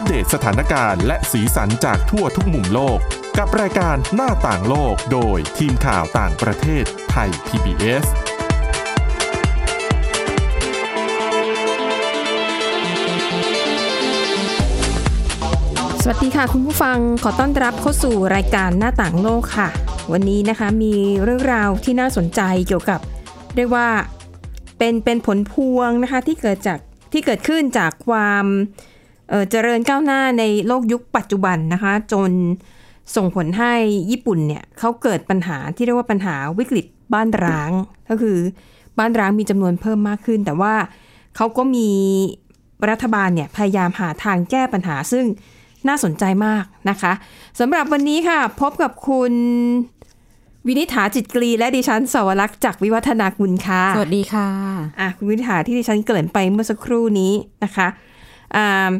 อัปเดตสถานการณ์และสีสันจากทั่วทุกมุมโลก กับรายการหน้าต่างโลกโดยทีมข่าวต่างประเทศไทย PBS สวัสดีค่ะคุณผู้ฟังขอต้อนรับเข้าสู่รายการหน้าต่างโลกค่ะ วันนี้นะคะมีเรื่องราวที่น่าสนใจเกี่ยวกับเรียกว่าเป็นเป็นผลพวงนะคะที่เกิดจากที่เกิดขึ้นจากความ เอ่อเจริญก้าวหน้าในโลกยุคปัจจุบันนะคะ จนส่งผลให้ญี่ปุ่นเนี่ยเขาเกิดปัญหาที่เรียกว่าปัญหาวิกฤตบ้านร้าง ก็คือบ้านร้างมีจำนวนเพิ่มมากขึ้น แต่ว่าเขาก็มีรัฐบาลเนี่ยพยายามหาทางแก้ปัญหาซึ่งน่าสนใจมากนะคะสำหรับวันนี้ค่ะ พบกับคุณวินิษฐาจิตกรีและดิฉันสวรักษ์จากวิวัฒนาคุณค่ะ สวัสดีค่ะอะคุณวินิษฐาที่ดิฉันเกริ่นไปเมื่อสักครู่นี้นะคะอ่า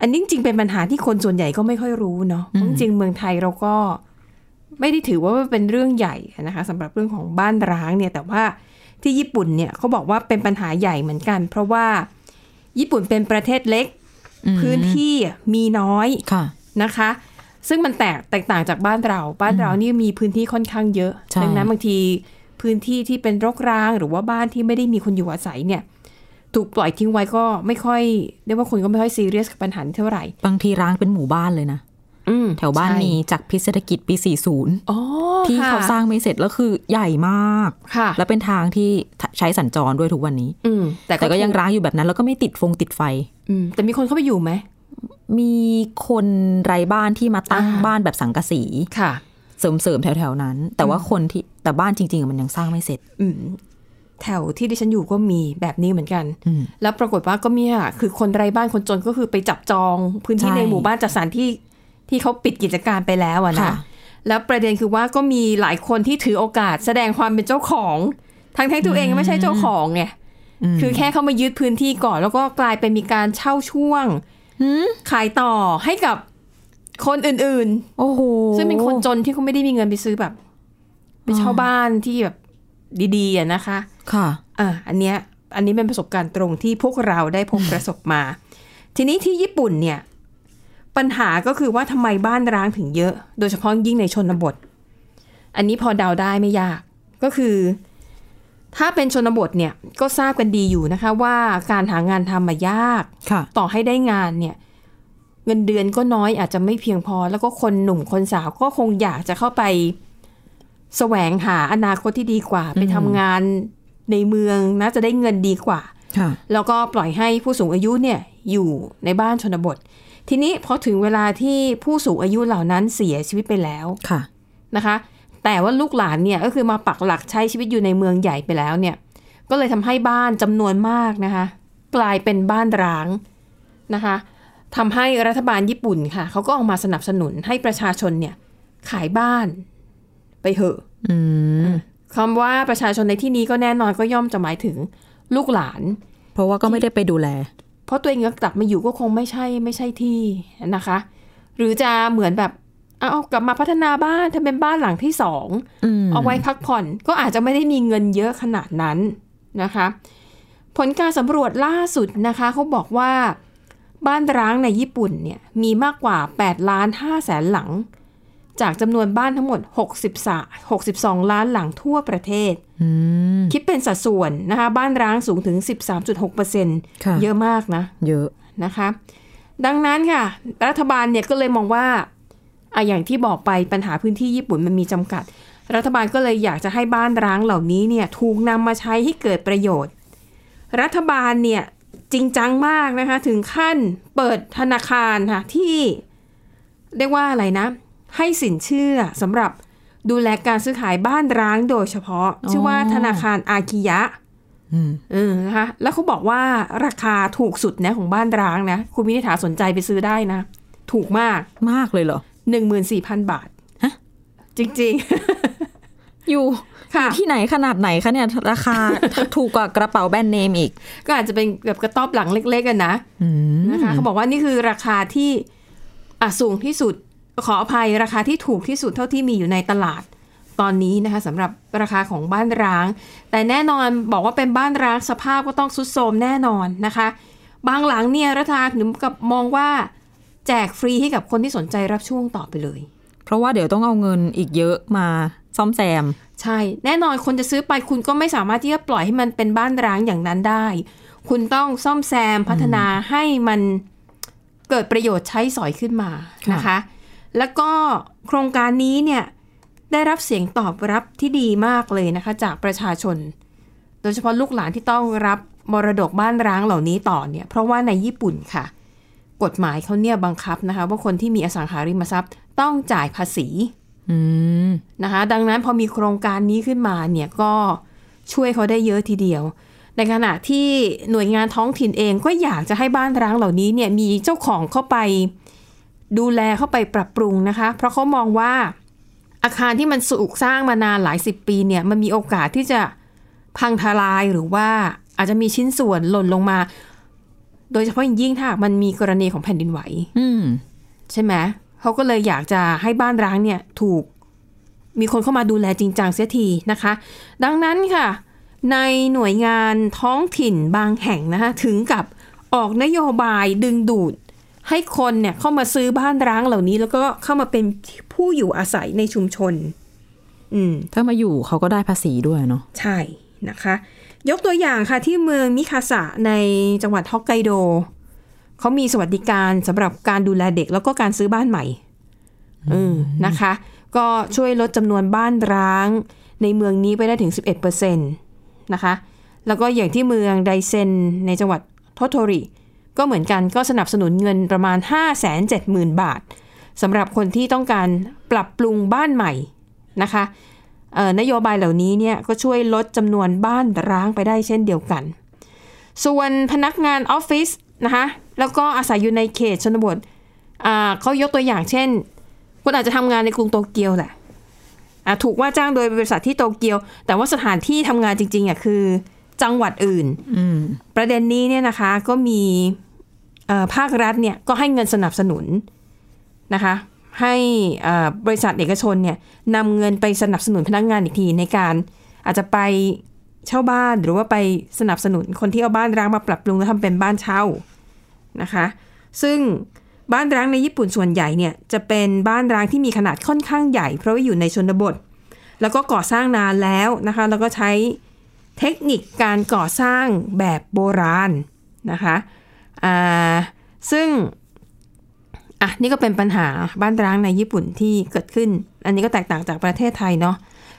อันนี้จริงๆเป็นปัญหาที่คนส่วนใหญ่ก็ไม่ค่อยรู้เนาะเพราะจริงๆเมืองไทยเราก็ไม่ได้ถือว่าเป็นเรื่องใหญ่นะคะสำหรับเรื่องของบ้านร้างเนี่ยแต่ว่าที่ญี่ปุ่นเนี่ยเขาบอกว่าเป็นปัญหาใหญ่เหมือนกัน เพราะว่าญี่ปุ่นเป็นประเทศเล็กอืมพื้นที่มีน้อยค่ะนะคะ ซึ่งมันแตกแตกต่างจากบ้านเรา บ้านเรานี่มีพื้นที่ค่อนข้างเยอะใช่ดันั้นบางทีพื้นที่ที่เป็นรกร้าง หรือว่าบ้านที่ไม่ได้มีคนอยู่อาศัยเนี่ย ถูกปล่อยทิ้งไว้ก็ไม่ค่อยเรียกว่าคนก็ไม่ค่อยซีเรียสกับปัญหานี้เท่าไหร่ บางทีร้างเป็นหมู่บ้านเลยนะอืมแถวบ้านใช่มีจากพิษเศรษฐกิจปี 40อ๋อที่ค่ะเขาสร้างไม่เสร็จแล้วคือใหญ่มากค่ะและเป็นทางที่ใช้สัญจรด้วยทุกวันนี้อืมแต่แต่ก็ยังร้างอยู่แบบนั้น แล้วก็ไม่ติดฟงติดไฟอืมแต่มีคนเข้าไปอยู่ไหม มีคนไร้บ้านที่มาตั้งอ่าบ้านแบบสังกะสีค่ะ เสริมๆแถวๆนั้น แต่ว่าคนที่แต่บ้านจริงๆอะมันยังสร้างไม่เสร็จอืม แถวที่ดิฉันอยู่ก็มีแบบนี้เหมือนกันอืมแล้วปรากฏว่าก็มีอะคือคนไร้บ้านคนจนก็คือไปจับจอง พื้นที่ใช่ในหมู่บ้านจัดสรรที่ที่เขาปิดกิจการไปแล้วอะนะค่ะแล้วประเด็นคือว่าก็มีหลายคนที่ถือโอกาสแสดงความเป็นเจ้าของ ทั้งทั้งๆตัวเองไม่ใช่เจ้าของไงมคือแค่เข้ามายึดพื้นที่ก่อน แล้วก็กลายเป็นมีการเช่าช่วงหืมขายต่อให้กับคนอื่นโอ้โหๆซึ่งเป็นคนจนที่เขาไม่ได้มีเงินไปซื้อแบบ ไปเช่าบ้านที่แบบดีๆอะนะคะค่ะอะอันเนี้ยอันนี้เป็นประสบการณ์ตรงที่พวกเราได้พบประสบมา ทีนี้ที่ญี่ปุ่นเนี่ย ปัญหาก็คือว่าทำไมบ้านร้างถึงเยอะ โดยเฉพาะยิ่งในชนบท อันนี้พอเดาได้ไม่ยาก ก็คือ ถ้าเป็นชนบทเนี่ยก็ทราบกันดีอยู่นะคะ ว่าการหางานทำมายากค่ะต่อให้ได้งานเนี่ย เงินเดือนก็น้อยอาจจะไม่เพียงพอ แล้วก็คนหนุ่มคนสาวก็คงอยากจะเข้าไป แสวงหาอนาคตที่ดีกว่า ไปทำงาน ในเมืองนะจะได้เงินดีกว่าค่ะแล้วก็ปล่อยให้ผู้สูงอายุเนี่ยอยู่ในบ้านชนบท ทีนี้พอถึงเวลาที่ผู้สูงอายุเหล่านั้นเสียชีวิตไปแล้วค่ะนะคะ แต่ว่าลูกหลานเนี่ยก็คือมาปักหลักใช้ชีวิตอยู่ในเมืองใหญ่ไปแล้วเนี่ย ก็เลยทำให้บ้านจำนวนมากนะคะ กลายเป็นบ้านร้างนะคะทำให้รัฐบาลญี่ปุ่นค่ะเขาก็ออกมาสนับสนุนให้ประชาชนเนี่ย ขายบ้านไปเหอะอืม คำว่าประชาชนในที่นี้ก็แน่นอนก็ย่อมจะหมายถึงลูกหลาน เพราะว่าก็ไม่ได้ไปดูแล เพราะตัวเองก็กลับมาอยู่ก็คงไม่ใช่ไม่ใช่ที่นะคะ หรือจะเหมือนแบบเอาเอากลับมาพัฒนาบ้านทำเป็นบ้านหลังที่สองอืมเอาไว้พักผ่อนก็อาจจะไม่ได้มีเงินเยอะขนาดนั้นนะคะ ผลการสำรวจล่าสุดนะคะเขาบอกว่าบ้านร้างในญี่ปุ่นเนี่ยมีมากกว่า 8 ล้าน5แสนหลัง จากจำนวนบ้านทั้งหมด 63 62 ล้านหลังทั่วประเทศอืมคิดเป็นสัดส่วนนะคะ บ้านร้างสูงถึง 13.6%ค่ะเยอะมากนะ เยอะนะคะ ดังนั้นค่ะ รัฐบาลเนี่ยก็เลยมองว่าอะอย่างที่บอกไปปัญหาพื้นที่ญี่ปุ่นมันมีจำกัด รัฐบาลก็เลยอยากจะให้บ้านร้างเหล่านี้เนี่ยถูกนำมาใช้ให้เกิดประโยชน์ รัฐบาลเนี่ยจริงจังมากนะคะ ถึงขั้นเปิดธนาคารค่ะที่เรียกว่าอะไรนะ ให้สินเชื่อสำหรับดูแลการซื้อขายบ้านร้างโดยเฉพาะ ชื่อว่าธนาคารอาคิยะอืมเออนะคะแล้วเขาบอกว่าราคาถูกสุดนะของบ้านร้างนะ คุณวินิษฐาสนใจไปซื้อได้นะ ถูกมากมากเลยเหรอหนึ่งหมื่นสี่พันบาทฮะจริงอยู่ๆค่ะที่ไหนขนาดไหนคะเนี่ย ราคาถูกกว่ากระเป๋าแบรนด์เนมอีก ก็อาจจะเป็นแบบกระต๊อบหลังเล็กๆกันนะอืมนะคะเขาบอกว่านี่คือราคาที่อะสูงที่สุด ขออภัยราคาที่ถูกที่สุดเท่าที่มีอยู่ในตลาดตอนนี้นะคะสำหรับราคาของบ้านร้าง แต่แน่นอนบอกว่าเป็นบ้านร้างสภาพก็ต้องสุดโทรมแน่นอนนะคะ บางหลังเนี่ยรัฐาถึงกับมองว่าแจกฟรีให้กับคนที่สนใจรับช่วงต่อไปเลย เพราะว่าเดี๋ยวต้องเอาเงินอีกเยอะมาซ่อมแซม ใช่ แน่นอนคนจะซื้อไปคุณก็ไม่สามารถที่จะปล่อยให้มันเป็นบ้านร้างอย่างนั้นได้ คุณต้องซ่อมแซมพัฒนาให้มันเกิดประโยชน์ใช้สอยขึ้นมาค่ะนะคะ แล้วก็โครงการนี้เนี่ยได้รับเสียงตอบรับที่ดีมากเลยนะคะ จากประชาชน โดยเฉพาะลูกหลานที่ต้องรับมรดกบ้านร้างเหล่านี้ต่อเนี่ย เพราะว่าในญี่ปุ่นค่ะ กฎหมายเขาเนี่ยบังคับนะคะ ว่าคนที่มีอสังหาริมทรัพย์ต้องจ่ายภาษีอืมนะคะ ดังนั้นพอมีโครงการนี้ขึ้นมาเนี่ยก็ช่วยเขาได้เยอะทีเดียว ในขณะที่หน่วยงานท้องถิ่นเองก็อยากจะให้บ้านร้างเหล่านี้เนี่ยมีเจ้าของเข้าไป ดูแลเข้าไปปรับปรุงนะคะ เพราะเขามองว่าอาคารที่มันสุกสร้างมานานหลายสิบปีเนี่ยมันมีโอกาสที่จะพังทลายหรือว่าอาจจะมีชิ้นส่วนหล่นลงมา โดยเฉพาะอย่างยิ่งถ้ามันมีกรณีของแผ่นดินไหว อืใช่ไหมเขาก็เลยอยากจะให้บ้านร้างเนี่ยถูกมีคนเข้ามาดูแลจริงจังเสียทีนะคะ ดังนั้นค่ะ ในหน่วยงานท้องถิ่นบางแห่งนะคะถึงกับออกนโยบายดึงดูด ให้คนเนี่ยเข้ามาซื้อบ้านร้างเหล่านี้ แล้วก็เข้ามาเป็นผู้อยู่อาศัยในชุมชน อืม ถ้ามาอยู่เขาก็ได้ภาษีด้วยเนาะใช่นะคะ ยกตัวอย่างค่ะที่เมืองมิคาสะในจังหวัดฮอกไกโดเขามีสวัสดิการสำหรับการดูแลเด็กแล้วก็การซื้อบ้านใหม่เออนะคะ ก็ช่วยลดจำนวนบ้านร้าง ในเมืองนี้ไปได้ถึง 11%นะคะ แล้วก็อย่างที่เมืองไดเซนในจังหวัดโทโทริ ก็เหมือนกันก็สนับสนุนเงินประมาณ 570,000 บาทสำหรับคนที่ต้องการปรับปรุงบ้านใหม่นะคะเอ่อนโยบายเหล่านี้เนี่ยก็ช่วยลดจำนวนบ้านร้างไปได้เช่นเดียวกัน ส่วนพนักงานออฟฟิศนะคะแล้วก็อาศัยอยู่ในเขตชนบทอ่าเขายกตัวอย่างเช่น คุณอาจจะทำงานในกรุงโตเกียวแหละอะถูกว่าจ้างโดยบริษัทที่โตเกียว แต่ว่าสถานที่ทำงานจริงๆอะคือจังหวัดอื่นอืมประเด็นนี้เนี่ยนะคะก็มีเอ่อ ภาครัฐเนี่ยก็ให้เงินสนับสนุนนะคะ ให้บริษัทเอกชนเนี่ยนำเงินไปสนับสนุนพนักงานอีกทีในการอาจจะไปเช่าบ้านหรือว่าไปสนับสนุนคนที่เอาบ้านร้างมาปรับปรุงแล้วทำเป็นบ้านเช่านะคะ ซึ่งบ้านร้างในญี่ปุ่นส่วนใหญ่เนี่ยจะเป็นบ้านร้างที่มีขนาดค่อนข้างใหญ่ เพราะว่าอยู่ในชนบท แล้วก็ก่อสร้างนานแล้วนะคะ แล้วก็ใช้เทคนิคการก่อสร้างแบบโบราณนะคะ อ่าซึ่งอะนี่ก็เป็นปัญหาบ้านร้างในญี่ปุ่นที่เกิดขึ้น อันนี้ก็แตกต่างจากประเทศไทยเนาะ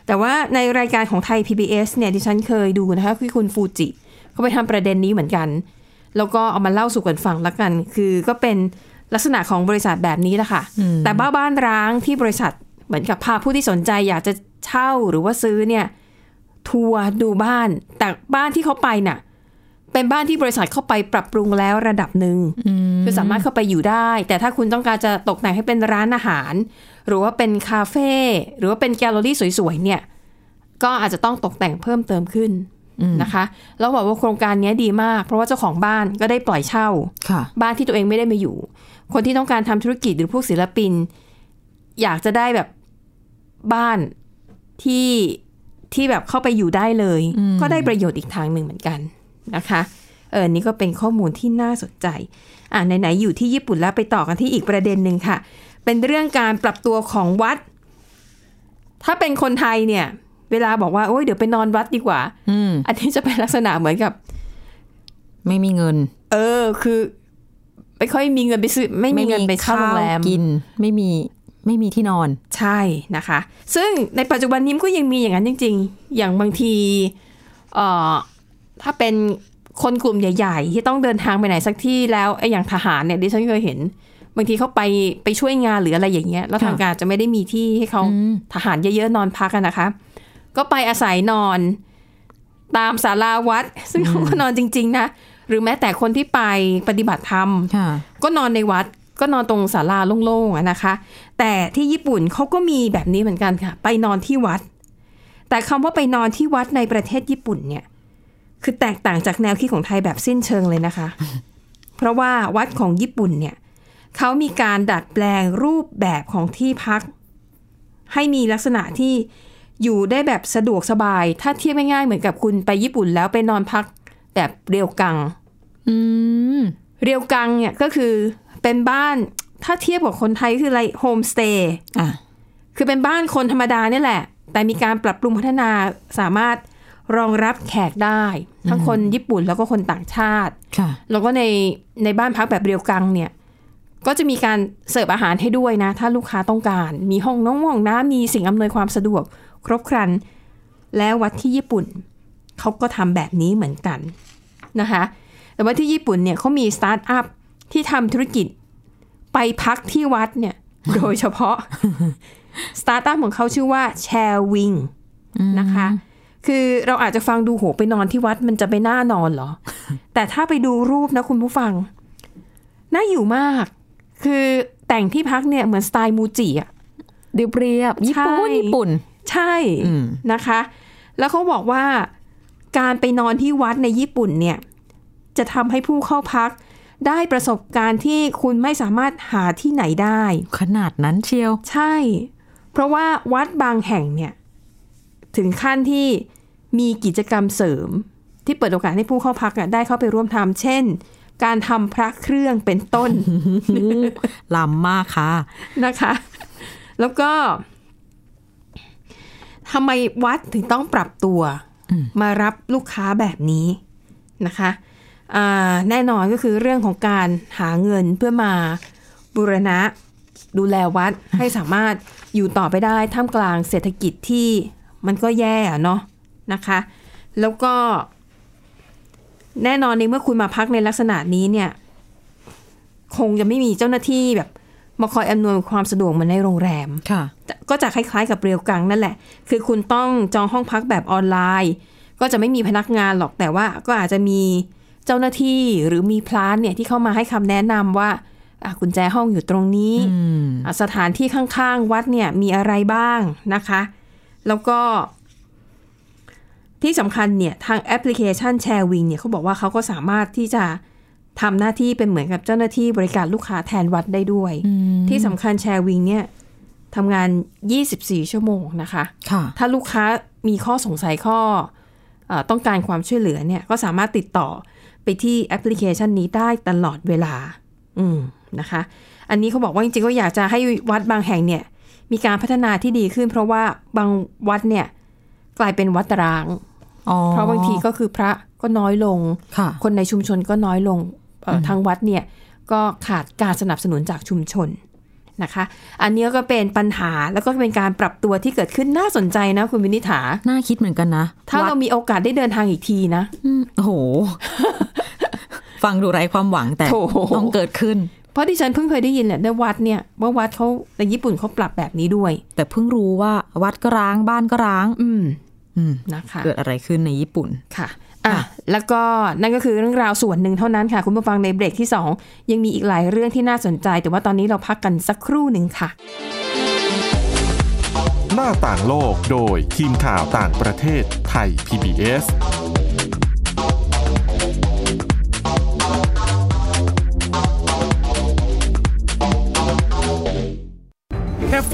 แต่ว่าในรายการของไทย PBS เนี่ยที่ฉันเคยดูนะคะคือคุณฟูจิเขาไปทำประเด็นนี้เหมือนกัน แล้วก็เอามาเล่าสู่กันฟังละกัน คือก็เป็นลักษณะของบริษัทแบบนี้แหละค่ะ แต่บ้าบ้านร้างที่บริษัทเหมือนกับพาผู้ที่สนใจอยากจะเช่าหรือว่าซื้อเนี่ยทัวร์ดูบ้าน แต่บ้านที่เขาไปน่ะ เป็นบ้านที่บริษัทเข้าไปปรับปรุงแล้วระดับหนึ่งคือสามารถเข้าไปอยู่ได้ แต่ถ้าคุณต้องการจะตกแต่งให้เป็นร้านอาหาร หรือว่าเป็นคาเฟ่หรือว่าเป็นแกลเลอรี่สวยๆเนี่ย ก็อาจจะต้องตกแต่งเพิ่มเติมขึ้นนะคะแล้วบอกว่าโครงการนี้ดีมาก เพราะว่าเจ้าของบ้านก็ได้ปล่อยเช่าค่ะบ้านที่ตัวเองไม่ได้มาอยู่ คนที่ต้องการทำธุรกิจหรือพวกศิลปิน อยากจะได้แบบบ้านที่ที่แบบเข้าไปอยู่ได้เลย ก็ได้ประโยชน์อีกทางหนึ่งเหมือนกัน นะคะเออนี่ก็เป็นข้อมูลที่น่าสนใจ อ่าไหนๆอยู่ที่ญี่ปุ่นแล้วไปต่อกันที่อีกประเด็นหนึ่งค่ะ เป็นเรื่องการปรับตัวของวัด ถ้าเป็นคนไทยเนี่ย เวลาบอกว่าโอ้ยเดี๋ยวไปนอนวัดดีกว่า อืมอันนี้จะเป็นลักษณะเหมือนกับ ไม่มีเงิน เออ คือ ไม่ค่อยมีเงินไปซื้อไม่มีเงินไปเข้าโรงแรมกิน ไม่มีไม่มีที่นอน ใช่นะคะ ซึ่งในปัจจุบันนี้มันก็ยังมีอย่างนั้นจริง ๆ อย่างบางที เอ่อ ถ้าเป็นคนกลุ่มใหญ่ ๆ ที่ต้องเดินทางไปไหนสักที่แล้วไอ้อย่างทหารเนี่ยดิฉันเคยเห็น บางทีเขาไปไปช่วยงานหรืออะไรอย่างเงี้ยแล้วค่ะทางการจะไม่ได้มีที่ให้เขาอืมทหารเยอะๆนอนพักกันนะคะ ก็ไปอาศัยนอนตามศาลาวัด ซึ่งเขาก็นอนจริง ๆ นะ หรือแม้แต่คนที่ไปปฏิบัติธรรมค่ะก็นอนในวัดก็นอนตรงศาลาโล่งๆอะนะคะ แต่ที่ญี่ปุ่นเขาก็มีแบบนี้เหมือนกันค่ะ ไปนอนที่วัด แต่คำว่าไปนอนที่วัดในประเทศญี่ปุ่นเนี่ย คือแตกต่างจากแนวคิดของไทยแบบสิ้นเชิงเลยนะคะ เพราะว่าวัดของญี่ปุ่นเนี่ยเขามีการดัดแปลงรูปแบบของที่พัก ให้มีลักษณะที่อยู่ได้แบบสะดวกสบาย ถ้าเทียบง่ายๆเหมือนกับคุณไปญี่ปุ่นแล้วไปนอนพักแบบเรียวกัง อืม เรียวกังเนี่ยก็คือเป็นบ้านถ้าเทียบกับคนไทยคืออะไรโฮมสเตย์อะคือเป็นบ้านคนธรรมดาเนี่ยแหละ แต่มีการปรับปรุงพัฒนาสามารถ รองรับแขกได้ ทั้งคนญี่ปุ่นแล้วก็คนต่างชาติค่ะแล้วก็ในในบ้านพักแบบเรียวกังเนี่ย ก็จะมีการเสิร์ฟอาหารให้ด้วยนะ ถ้าลูกค้าต้องการ มีห้องน้องห้องน้ำมีสิ่งอำนวยความสะดวก ครบครัน แล้ววัดที่ญี่ปุ่นเขาก็ทำแบบนี้เหมือนกันนะคะ แต่ว่าที่ญี่ปุ่นเนี่ยเขามีสตาร์ทอัพที่ทำธุรกิจไปพักที่วัดเนี่ย โดยเฉพาะสตาร์ทอัพของเขาชื่อว่าแชร์วิงนะคะ คือเราอาจจะฟังดูโหไปนอนที่วัดมันจะไปน่านอนเหรอ แต่ถ้าไปดูรูปนะคุณผู้ฟัง น่าอยู่มาก คือแต่งที่พักเนี่ยเหมือนสไตล์มูจิอะเรียบเรียบๆญี่ปุ่น ใช่ญี่ปุ่นใช่อืมนะคะ แล้วเขาบอกว่าการไปนอนที่วัดในญี่ปุ่นเนี่ย จะทำให้ผู้เข้าพักได้ประสบการณ์ที่คุณไม่สามารถหาที่ไหนได้ ขนาดนั้นเชียว ใช่ เพราะว่าวัดบางแห่งเนี่ย ถึงขั้นที่มีกิจกรรมเสริม ที่เปิดโอกาสให้ผู้เข้าพักอะได้เข้าไปร่วมทำเช่น การทำพระเครื่องเป็นต้นล้ำมากค่ะ นะคะ แล้วก็ทำไมวัดถึงต้องปรับตัว มารับลูกค้าแบบนี้นะคะอ่าแน่นอนก็คือเรื่องของการหาเงินเพื่อมาบูรณะดูแลวัดให้สามารถอยู่ต่อไปได้ท่ามกลางเศรษฐกิจที่ มันก็แย่อะเนาะนะคะ แล้วก็ แน่นอนในเมื่อคุณมาพักในลักษณะนี้เนี่ย คงจะไม่มีเจ้าหน้าที่แบบมาคอยอำนวยความสะดวกเหมือนในโรงแรมค่ะก็จะคล้ายๆกับเรียวกังนั่นแหละ คือคุณต้องจองห้องพักแบบออนไลน์ ก็จะไม่มีพนักงานหรอกแต่ว่า ก็อาจจะมีเจ้าหน้าที่หรือมีพลานเนี่ยที่เข้ามาให้คำแนะนำว่าอะกุญแจห้องอยู่ตรงนี้อืมอะสถานที่ข้างๆ วัดเนี่ยมีอะไรบ้างนะคะ แล้วก็ที่สำคัญเนี่ยทางแอปพลิเคชันแชร์วิงเนี่ยเขาบอกว่าเขาก็สามารถที่จะทำหน้าที่เป็นเหมือนกับเจ้าหน้าที่บริการลูกค้าแทนวัดได้ด้วย ที่สำคัญแชร์วิงเนี่ยทำงาน 24 ชั่วโมงนะคะค่ะถ้าลูกค้ามีข้อสงสัยข้อเออต้องการความช่วยเหลือเนี่ยก็สามารถติดต่อไปที่แอปพลิเคชันนี้ได้ตลอดเวลา อืมนะคะ อันนี้เขาบอกว่าจริงๆก็อยากจะให้วัดบางแห่งเนี่ย มีการพัฒนาที่ดีขึ้น เพราะว่าบางวัดเนี่ยกลายเป็นวัดร้างอ๋อเพราะบางทีก็คือพระก็น้อยลงค่ะคนในชุมชนก็น้อยลงเอ่ออทางวัดเนี่ยก็ขาดการสนับสนุนจากชุมชนนะคะ อันนี้ก็เป็นปัญหาแล้วก็เป็นการปรับตัวที่เกิดขึ้นน่าสนใจนะคุณวินิษฐา น่าคิดเหมือนกันนะ ถ้าวัดเรามีโอกาสได้เดินทางอีกทีนะอืมโอ้โห ฟังดูไร้ความหวังแต่โถต้องเกิดขึ้น เพราะที่ฉันเพิ่งเคยได้ยินแหละในวัดเนี่ยว่าวัดเขาในญี่ปุ่นเขาปรับแบบนี้ด้วย แต่เพิ่งรู้ว่าวัดก็ร้างบ้านก็ร้าง อืมอืมนะคะเกิดอะไรขึ้นในญี่ปุ่นค่ะอะ แล้วก็นั่นก็คือเรื่องราวส่วนหนึ่งเท่านั้นค่ะ คุณผู้ฟังในเบรกที่ 2 ยังมีอีกหลายเรื่องที่น่าสนใจ แต่ว่าตอนนี้เราพักกันสักครู่หนึ่งค่ะ หน้าต่างโลกโดยทีมข่าวต่างประเทศไทย PBS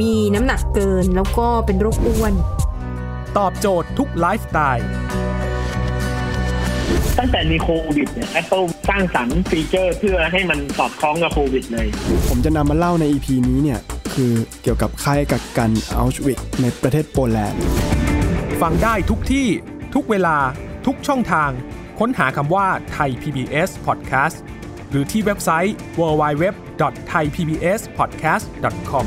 มีน้ำหนักเกินแล้วก็เป็นโรคอ้วน ตอบโจทย์ทุกไลฟ์สไตล์ตั้งแต่มีโควิดเนี่ย Apple สร้างสรรค์ฟีเจอร์เพื่อให้มันสอดคล้องกับโควิดเลย ผมจะนำมาเล่าใน EP นี้เนี่ย คือเกี่ยวกับค่ายกักกันอัลชวิกในประเทศโปแลนด์ฟังได้ทุกที่ทุกเวลาทุกช่องทาง ค้นหาคำว่าไทย PBS Podcast หรือที่เว็บไซต์ www.thaipbspodcast.com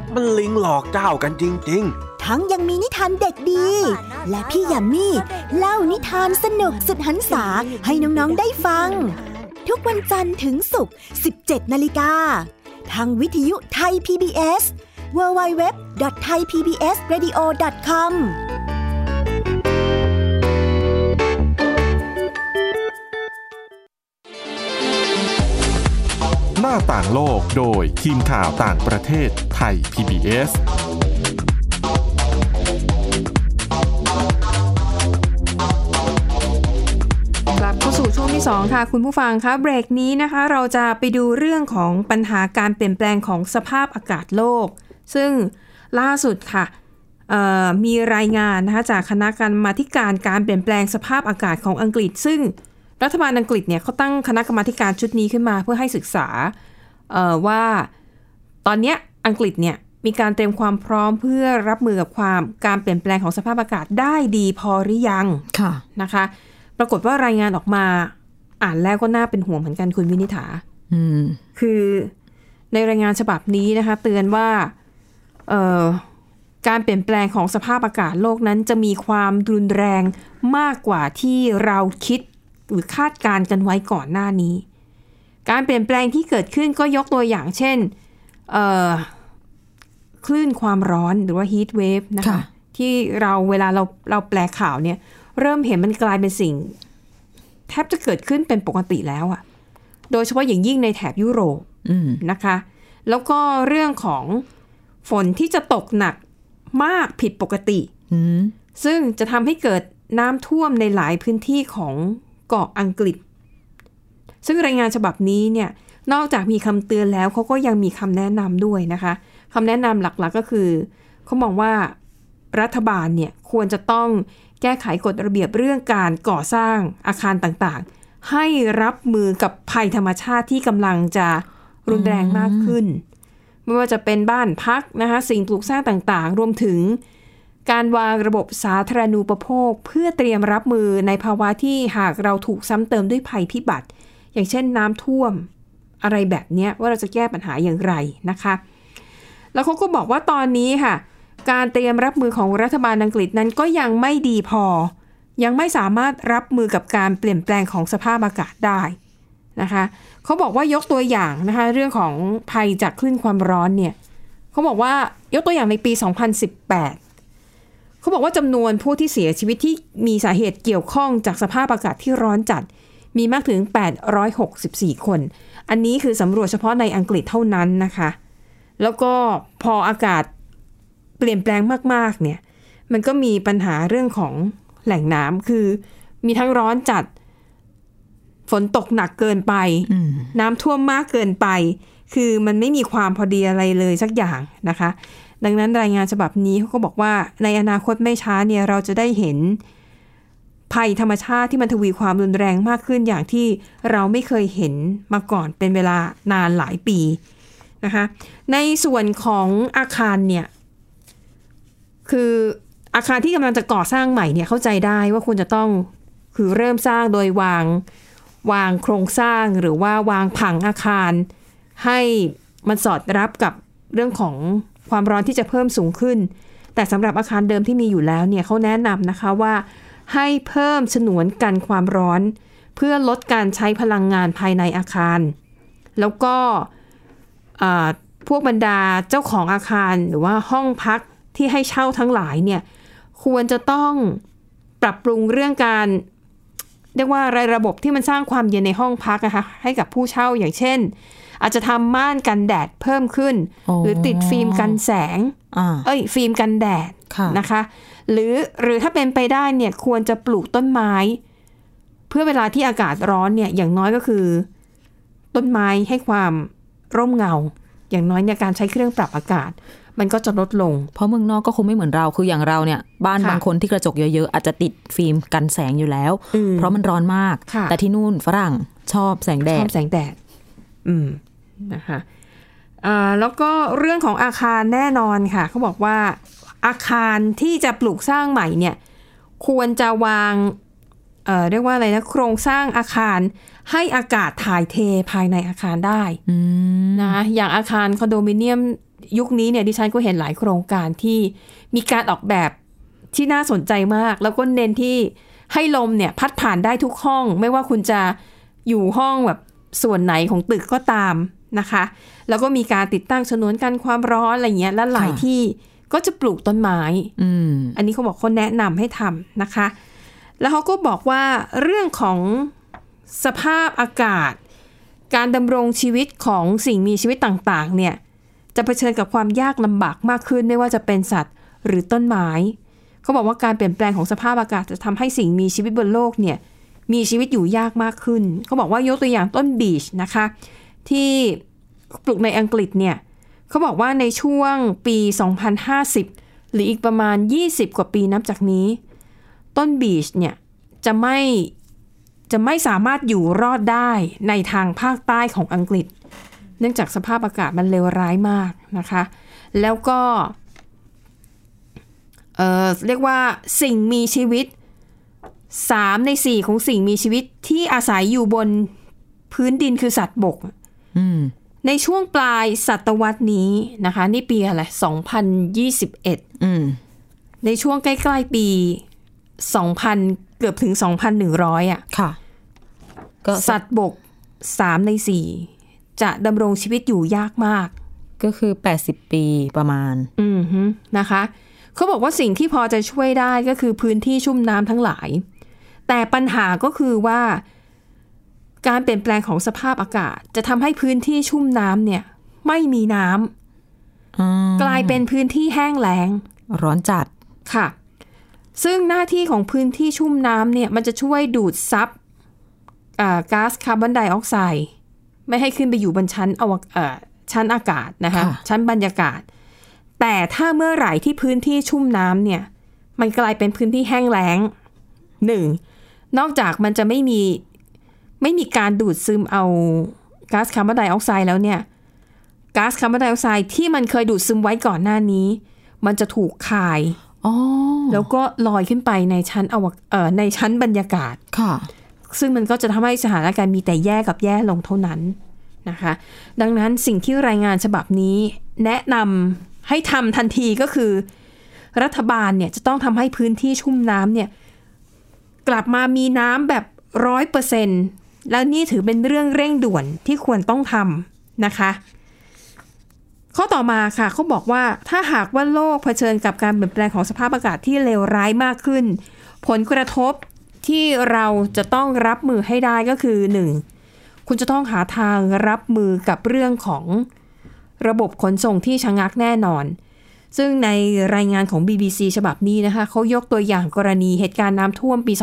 มันลิงหลอกเจ้ากันจริงทั้งยังมีนิทานเด็กดี และพี่ยามีเล่านิทานสนุกสุดหันษาให้น้อง ๆ ได้ฟัง ทุกวันจันทร์ถึงศุกร์ 17 นาฬิกา ทางวิทยุไทย PBS www.thaipbsradio.com หน้าต่างโลกโดยทีมข่าวต่างประเทศไทย PBS กลับเข้าสู่ช่วงที่ 2 ค่ะ คุณผู้ฟังคะเบรกนี้นะคะ เราจะไปดูเรื่องของปัญหาการเปลี่ยนแปลงของสภาพอากาศโลก ซึ่งล่าสุดค่ะมีรายงานนะคะจากคณะกรรมาการการเปลี่ยนแปลงสภาพอากาศของอังกฤษ ซึ่งรัฐบาลอังกฤษเนี่ยเขาตั้งคณะกรรมาการชุดนี้ขึ้นมาเพื่อให้ศึกษาว่าตอนเนี้ย อังกฤษเนี่ยมีการเตรียมความพร้อมเพื่อรับมือกับความการเปลี่ยนแปลงของสภาพอากาศได้ดีพอหรือยังค่ะนะคะ ปรากฏว่ารายงานออกมา อ่านแล้วก็น่าเป็นห่วงเหมือนกันคุณวินิษฐาอืมคือในรายงานฉบับนี้นะคะ เตือนว่าเอ่อการเปลี่ยนแปลงของสภาพอากาศโลกนั้น จะมีความรุนแรงมากกว่าที่เราคิดหรือคาดการณ์กันไว้ก่อนหน้านี้ การเปลี่ยนแปลงที่เกิดขึ้นก็ยกตัวอย่างเช่นเอ่อ คลื่นความร้อนหรือว่า heat wave นะคะค่ะที่เราเวลาเราเราแปลข่าวเนี่ย เริ่มเห็นมันกลายเป็นสิ่ง แทบจะเกิดขึ้นเป็นปกติแล้วอะโดยเฉพาะอย่างยิ่งในแถบยุโรปอืมนะคะ แล้วก็เรื่องของฝนที่จะตกหนักมากผิดปกติอืมซึ่งจะทำให้เกิดน้ำท่วมในหลายพื้นที่ของเกาะอังกฤษ ซึ่งรายงานฉบับนี้เนี่ย นอกจากมีคำเตือนแล้วเขาก็ยังมีคำแนะนำด้วยนะคะคำแนะนำหลักๆก็คือเขามองว่ารัฐบาลเนี่ยควรจะต้องแก้ไขกฎระเบียบเรื่องการก่อสร้างอาคารต่างๆ ให้รับมือกับภัยธรรมชาติที่กำลังจะรุนแรงมากขึ้น ไม่ว่าจะเป็นบ้านพักนะคะสิ่งปลูกสร้างต่างๆ รวมถึงการวางระบบสาธารณูปโภค เพื่อเตรียมรับมือในภาวะที่หากเราถูกซ้ำเติมด้วยภัยพิบัติ อย่างเช่นน้ำท่วม อะไรแบบนี้ว่าเราจะแก้ปัญหาอย่างไรนะคะ แล้วเขาก็บอกว่าตอนนี้ค่ะ การเตรียมรับมือของรัฐบาลอังกฤษนั้นก็ยังไม่ดีพอ ยังไม่สามารถรับมือกับการเปลี่ยนแปลงของสภาพอากาศได้นะคะเขาบอกว่ายกตัวอย่างนะคะเรื่องของภัยจากคลื่นความร้อนเนี่ยเขาบอกว่ายกตัวอย่างในปี 2018 เขาบอกว่าจำนวนผู้ที่เสียชีวิตที่มีสาเหตุเกี่ยวข้องจากสภาพอากาศที่ร้อนจัด มีมากถึง 864 คน อันนี้คือสำรวจเฉพาะในอังกฤษเท่านั้นนะคะ แล้วก็พออากาศเปลี่ยนแปลงมากๆเนี่ย มันก็มีปัญหาเรื่องของแหล่งน้ำคือ มีทั้งร้อนจัด ฝนตกหนักเกินไป น้ำท่วมมากเกินไป คือมันไม่มีความพอดีอะไรเลยสักอย่างนะคะ ดังนั้นรายงานฉบับนี้เขาก็บอกว่าในอนาคตไม่ช้าเนี่ยเราจะได้เห็น ภัยธรรมชาติที่มันทวีความรุนแรงมากขึ้นอย่างที่เราไม่เคยเห็นมาก่อนเป็นเวลานานหลายปีนะคะในส่วนของอาคารเนี่ยคืออาคารที่กำลังจะก่อสร้างใหม่เนี่ยเข้าใจได้ว่าควรจะต้องคือเริ่มสร้างโดยวางวางโครงสร้างหรือว่าวางผังอาคาร ให้มันสอดรับกับเรื่องของความร้อนที่จะเพิ่มสูงขึ้น แต่สำหรับอาคารเดิมที่มีอยู่แล้วเนี่ยเขาแนะนำนะคะว่า ให้เพิ่มฉนวนกันความร้อน เพื่อลดการใช้พลังงานภายในอาคาร แล้วก็อ่าพวกบรรดาเจ้าของอาคารหรือว่าห้องพักที่ให้เช่าทั้งหลายเนี่ยควรจะต้องปรับปรุงเรื่องการเรียกว่าอะไรระบบที่มันสร้างความเย็นในห้องพักนะคะให้กับผู้เช่าอย่างเช่น อาจจะทำม่านกันแดดเพิ่มขึ้นอ๋อหรือติดฟิล์มกันแสงอ่าเอ้ยฟิล์มกันแดดค่ะนะคะ หรือหรือถ้าเป็นไปได้เนี่ยควรจะปลูกต้นไม้ เพื่อเวลาที่อากาศร้อนเนี่ยอย่างน้อยก็คือ ต้นไม้ให้ความร่มเงา อย่างน้อยเนี่ยการใช้เครื่องปรับอากาศ มันก็จะลดลง เพราะเมืองนอกก็คงไม่เหมือนเราคืออย่างเราเนี่ย บ้านค่ะบางคนที่กระจกเยอะๆ อาจจะติดฟิล์มกันแสงอยู่แล้วอืมเพราะมันร้อนมากค่ะแต่ที่นู่นฝรั่งชอบแสงแดชอดบแสงแดด อืมนะคะอ่าแล้วก็เรื่องของอาคารแน่นอนค่ะเขาบอกว่า อาคารที่จะปลูกสร้างใหม่เนี่ยควรจะวางเอ่อเรียกว่าอะไรนะโครงสร้างอาคารให้อากาศถ่ายเทภายในอาคารได้นะคะอย่างอาคารคอนโดมิเนียมยุคนี้เนี่ยดิฉันก็เห็นหลายโครงการที่มีการออกแบบที่น่าสนใจมาก แล้วก็เน้นที่ให้ลมเนี่ยพัดผ่านได้ทุกห้อง ไม่ว่าคุณจะอยู่ห้องแบบส่วนไหนของตึกก็ตามนะคะ แล้วก็มีการติดตั้งฉนวนกันความร้อนอะไรเงี้ยและหลายค่ะที่ ก็จะปลูกต้นไม้อืมอันนี้เขาบอกเขาแนะนำให้ทำนะคะ แล้วเขาก็บอกว่าเรื่องของสภาพอากาศ การดำรงชีวิตของสิ่งมีชีวิตต่างๆ เนี่ย จะเผชิญกับความยากลำบากมากขึ้นไม่ว่าจะเป็นสัตว์หรือต้นไม้ เขาบอกว่าการเปลี่ยนแปลงของสภาพอากาศจะทำให้สิ่งมีชีวิตบนโลกเนี่ย มีชีวิตอยู่ยากมากขึ้น เขาบอกว่ายกตัวอย่างต้นบีชนะคะ ที่ปลูกในอังกฤษเนี่ยเขาบอกว่าในช่วงปี 2050 หรืออีกประมาณ 20 กว่าปีนับจากนี้ ต้นบีชเนี่ยจะไม่จะไม่สามารถอยู่รอดได้ในทางภาคใต้ของอังกฤษ เนื่องจากสภาพอากาศมันเลวร้ายมากนะคะ แล้วก็เออเรียกว่าสิ่งมีชีวิต 3 ใน 4 ของสิ่งมีชีวิตที่อาศัยอยู่บนพื้นดินคือสัตว์บกอืม ในช่วงปลายศตวรรษนี้นะคะ นี่ปีอะไร2021อืมในช่วงใกล้ๆปี 2000 เกือบถึง 2,100 อะ ค่ะ ก็สัตว์บก 3 ใน 4 จะดำรงชีวิตอยู่ยากมาก ก็คือ 80 ปีประมาณ อืมฮึนะคะ เขาบอกว่าสิ่งที่พอจะช่วยได้ก็คือพื้นที่ชุ่มน้ำทั้งหลาย แต่ปัญหาก็คือว่า การเปลี่ยนแปลงของสภาพอากาศ จะทำให้พื้นที่ชุ่มน้ำเนี่ย ไม่มีน้ำกลายเป็นพื้นที่แห้งแล้ง ร้อนจัดค่ะ ซึ่งหน้าที่ของพื้นที่ชุ่มน้ำเนี่ย มันจะช่วยดูดซับอ่าก๊าซคาร์บอนไดออกไซด์ไม่ให้ขึ้นไปอยู่บนชั้นอวกเอ่อชั้นอากาศนะคะค่ะชั้นบรรยากาศ แต่ถ้าเมื่อไหร่ที่พื้นที่ชุ่มน้ำเนี่ย มันกลายเป็นพื้นที่แห้งแล้งหนึ่งนอกจากมันจะไม่มี ไม่มีการดูดซึมเอาก๊าซคาร์บอนไดออกไซด์แล้วเนี่ยก๊าซคาร์บอนไดออกไซด์ที่มันเคยดูดซึมไว้ก่อนหน้านี้ มันจะถูกคายอ๋อแล้วก็ลอยขึ้นไปในชั้นอวกเอ่อในชั้นบรรยากาศค่ะ ซึ่งมันก็จะทำให้สถานการณ์มีแต่แย่กับแย่ลงเท่านั้นนะคะ ดังนั้นสิ่งที่รายงานฉบับนี้ แนะนำให้ทำทันทีก็คือ รัฐบาลเนี่ยจะต้องทำให้พื้นที่ชุ่มน้ำเนี่ย กลับมามีน้ำแบบร้อยเปอร์เซ็น แล้วนี่ถือเป็นเรื่องเร่งด่วนที่ควรต้องทำนะคะ ข้อต่อมาค่ะเขาบอกว่าถ้าหากว่าโลกเผชิญกับการเปลี่ยนแปลงของสภาพอากาศที่เลวร้ายมากขึ้น ผลกระทบที่เราจะต้องรับมือให้ได้ก็คือหนึ่งคุณจะต้องหาทางรับมือกับเรื่องของระบบขนส่งที่ชะงักแน่นอน ซึ่งในรายงานของ BBC ฉบับนี้นะคะเขายกตัวอย่างกรณีเหตุการณ์น้ำท่วมปี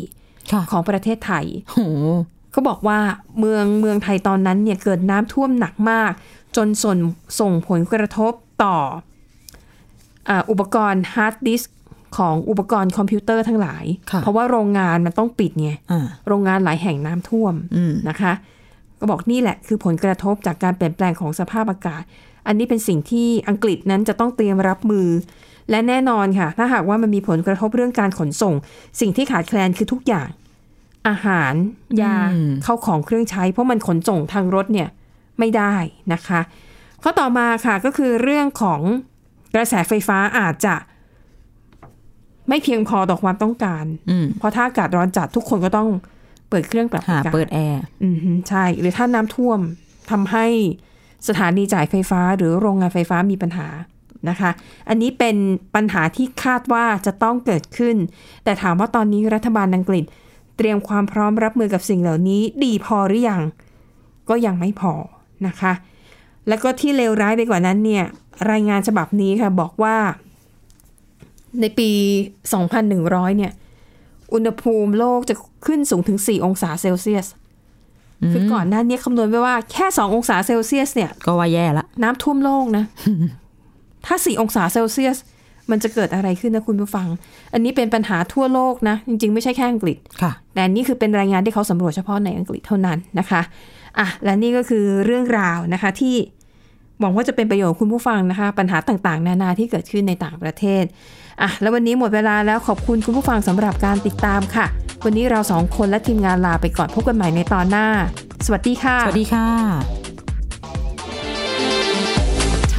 2554 ของประเทศไทยโหเขาบอกว่าเมืองเมืองไทยตอนนั้นเนี่ยเกิดน้ำท่วมหนักมาก จนส่งส่งผลกระทบต่ออาอุปกรณ์ฮาร์ดดิสก์ของอุปกรณ์คอมพิวเตอร์ทั้งหลายค่ะเพราะว่าโรงงานมันต้องปิดไงอ่าโรงงานหลายแห่งน้ำท่วมอืมนะคะ ก็บอกนี่แหละคือผลกระทบจากการเปลี่ยนแปลงของสภาพอากาศ อันนี้เป็นสิ่งที่อังกฤษนั้นจะต้องเตรียมรับมือ และแน่นอนค่ะ ถ้าหากว่ามันมีผลกระทบเรื่องการขนส่ง สิ่งที่ขาดแคลนคือทุกอย่าง อาหาร ยาอืมเข้าของเครื่องใช้ เพราะมันขนส่งทางรถเนี่ยไม่ได้นะคะข้อต่อมาค่ะก็คือเรื่องของกระแสไฟฟ้าอาจจะไม่เพียงพอต่อความต้องการอืมเพราะถ้าอากาศร้อนจัดทุกคนก็ต้องเปิดเครื่องปรับหาอากาศเปิดแอร์อืมฮึใช่ หรือถ้าน้ำท่วมทำให้สถานีจ่ายไฟฟ้า หรือโรงงานไฟฟ้ามีปัญหา นะคะ อันนี้เป็นปัญหาที่คาดว่าจะต้องเกิดขึ้น แต่ถามว่าตอนนี้รัฐบาลอังกฤษ เตรียมความพร้อมรับมือกับสิ่งเหล่านี้ ดีพอหรือยัง ก็ยังไม่พอนะคะ แล้วก็ที่เลวร้ายไปกว่านั้นเนี่ยรายงานฉบับนี้ค่ะบอกว่า ในปี 2100 เนี่ย อุณหภูมิโลกจะขึ้นสูงถึง 4 องศาเซลเซียสคือก่อนหน้านี้คำนวณไว้ว่าแค่2องศาเซลเซียสเนี่ย ก็ว่าแย่ละ น้ำท่วมโลกนะ ถ้า 4 องศาเซลเซียส มันจะเกิดอะไรขึ้นนะคุณผู้ฟัง อันนี้เป็นปัญหาทั่วโลกนะ จริง ๆ ไม่ใช่แค่อังกฤษค่ะแต่นี่คือเป็นรายงานที่เขาสำรวจเฉพาะในอังกฤษเท่านั้นนะคะอะและนี่ก็คือเรื่องราวนะคะที่หวังว่าจะเป็นประโยชน์คุณผู้ฟังนะคะ ปัญหาต่างๆ นานาที่เกิดขึ้นในต่างประเทศอะแล้ววันนี้หมดเวลาแล้วขอบคุณคุณผู้ฟังสำหรับการติดตามค่ะ วันนี้เราสองคนและทีมงานลาไปก่อนพบกันใหม่ในตอนหน้า สวัสดีค่ะ สวัสดีค่ะ